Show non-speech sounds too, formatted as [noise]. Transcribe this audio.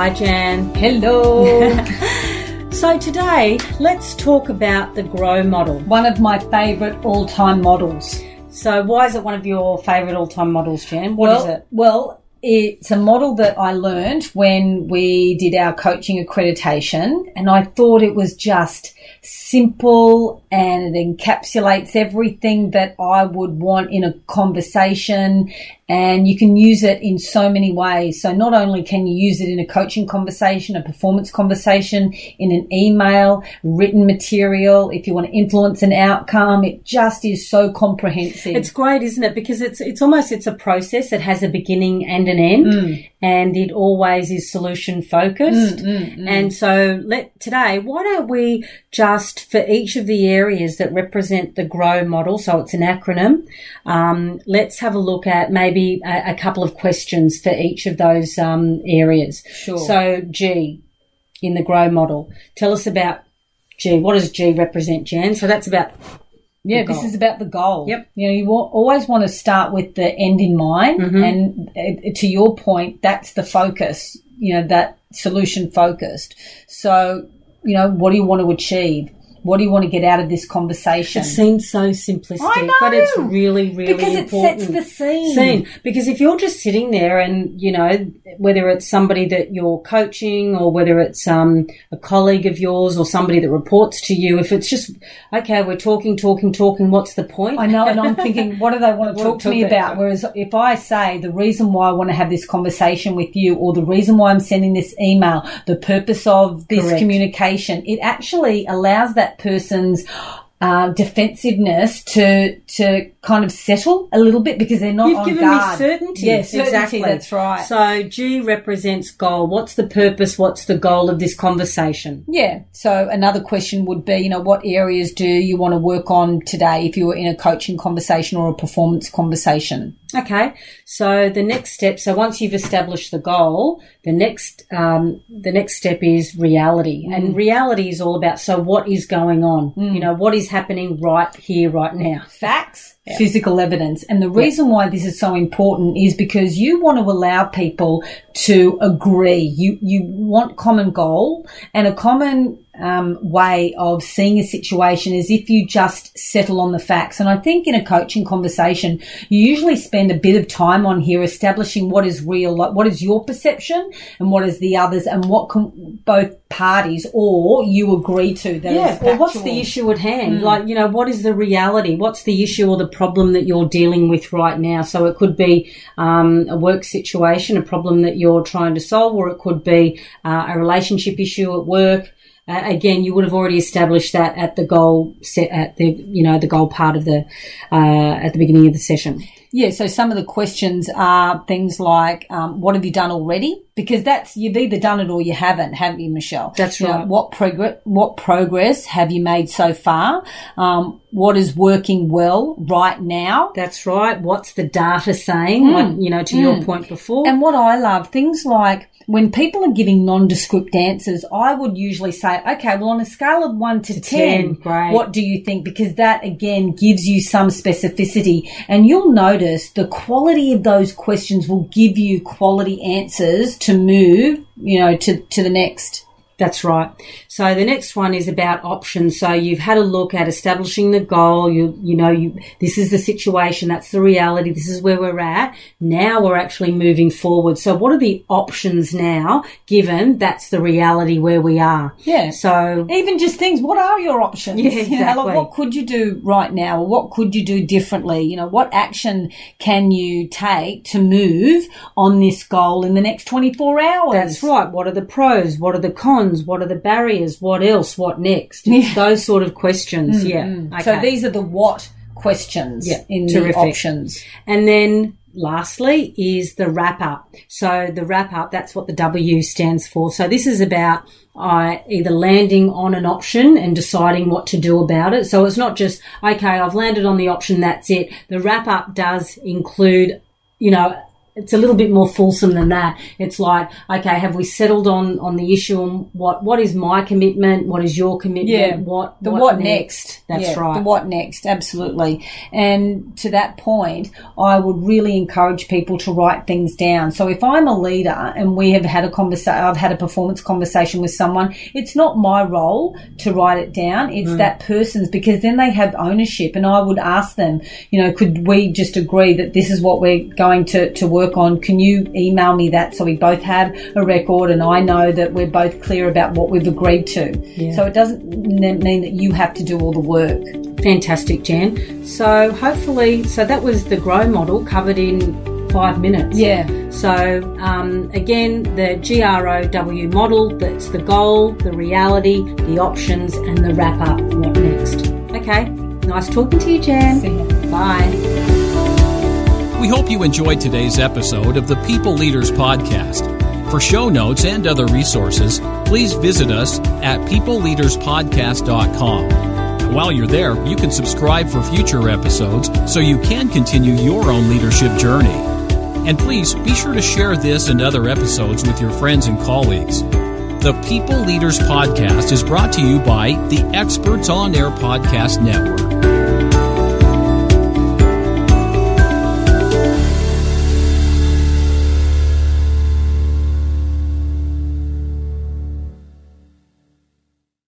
Hi, Jan. Hello. [laughs] So today, let's talk about the GROW model. One of my favourite all time models. So why is it one of your favourite all-time models, Jan? What is well, it? Well, it's a model that I learned when we did our coaching accreditation, and I thought it was just simple and it encapsulates everything that I would want in a conversation. And you can use it in so many ways. So not only can you use it in a coaching conversation, a performance conversation, in an email, written material, if you want to influence an outcome, it just is so comprehensive. It's great, isn't it? Because it's it's almost it's a process. It has a beginning and an end, mm. And it always is solution focused. And so, let today, why don't we just for each of the areas that represent the GROW model? So it's an acronym. Um, let's have a look at maybe a, a couple of questions for each of those um, areas. Sure. So G in the GROW model. Tell us about G. What does G represent, Jan? So that's about Yeah, this is about the goal. Yep. You know, you wa- always want to start with the end in mind, and uh, to your point, that's the focus. You know, that solution focused. So, you know, what do you want to achieve? What do you want to get out of this conversation? It seems so simplistic, I know. but it's really, really because it sets the scene. scene. Because if you're just sitting there and, you know, whether it's somebody that you're coaching or whether it's um, a colleague of yours or somebody that reports to you, if it's just, okay, we're talking, talking, talking, what's the point? I know, and I'm [laughs] thinking, what do they want to talk to me about? about? Whereas if I say the reason why I want to have this conversation with you, or the reason why I'm sending this email, the purpose of this Correct. communication, it actually allows that person's uh, defensiveness to to kind of settle a little bit because they're not You've on given guard. me certainty. Yes, certainty, exactly. That's right. So G represents goal. What's the purpose? What's the goal of this conversation? Yeah. So another question would be, you know, what areas do you want to work on today if you were in a coaching conversation or a performance conversation? Okay, so the next step. So once you've established the goal, the next um, the next step is reality, and reality is all about. So what is going on? You know, what is happening right here, right now? facts, physical evidence. And the reason why this is so important is because you want to allow people to agree. You, you want common goal and a common um, way of seeing a situation is if you just settle on the facts. And I think in a coaching conversation, you usually spend a bit of time on here establishing what is real, like what is your perception and what is the others and what can both parties or you agree to that Yeah. is Well, what's the issue at hand? Like, you know, what is the reality? What's the issue or the problem that you're dealing with right now? So it could be um, a work situation, a problem that you're trying to solve, or it could be uh, a relationship issue at work. Uh, again, you would have already established that at the goal set at the you know the goal part of the uh, at the beginning of the session. Yeah, so some of the questions are things like, um, what have you done already? Because that's, you've either done it or you haven't, haven't you, Michelle? That's You know, right. what progress, what progress have you made so far? Um, what is working well right now? That's right. What's the data saying? Like, you know, to your point before. And what I love, things like when people are giving nondescript answers, I would usually say, okay, well, on a scale of one to, 10, 10, great. what do you think? Because that again gives you some specificity and you'll notice the quality of those questions will give you quality answers to move, you know, to, to the next. That's right. So the next one is about options. So you've had a look at establishing the goal. You, you know, you, this is the situation. That's the reality. This is where we're at. Now we're actually moving forward. So what are the options now, given that's the reality where we are? Yeah. So Even just things, what are your options? Yeah, [laughs] You know, like, exactly. what could you do right now? Or what could you do differently? You know, what action can you take to move on this goal in the next 24 hours? That's right. What are the pros? What are the cons? What are the barriers? What else? What next? It's [laughs] those sort of questions. Yeah. So these are the what questions Yeah, in terrific. the options. And then lastly is the wrap up. So the wrap up, that's what the W stands for. So this is about uh, either landing on an option and deciding what to do about it. So it's not just, okay, I've landed on the option, that's it. The wrap up does include, you know, it's a little bit more fulsome than that. It's like, okay, have we settled on on the issue and what what is my commitment? What is your commitment? Yeah. What the what, what next? next? That's yeah, right. The what next? Absolutely. And to that point, I would really encourage people to write things down. So if I'm a leader and we have had a conversation, I've had a performance conversation with someone, it's not my role to write it down. It's mm. that person's because then they have ownership. And I would ask them, you know, could we just agree that this is what we're going to to work work on. Can you email me that so we both have a record and I know that we're both clear about what we've agreed to? Yeah. So it doesn't mean that you have to do all the work. Fantastic, Jan. So hopefully, so that was the GROW model covered in five minutes. Yeah. So um, again, the GROW model, that's the goal, the reality, the options, and the wrap up. What next? Okay. Nice talking to you, Jan. Bye. We hope you enjoyed today's episode of the People Leaders Podcast. For show notes and other resources, please visit us at peopleleaderspodcast.com. While you're there, you can subscribe for future episodes so you can continue your own leadership journey. And please be sure to share this and other episodes with your friends and colleagues. The People Leaders Podcast is brought to you by the Experts on Air Podcast Network.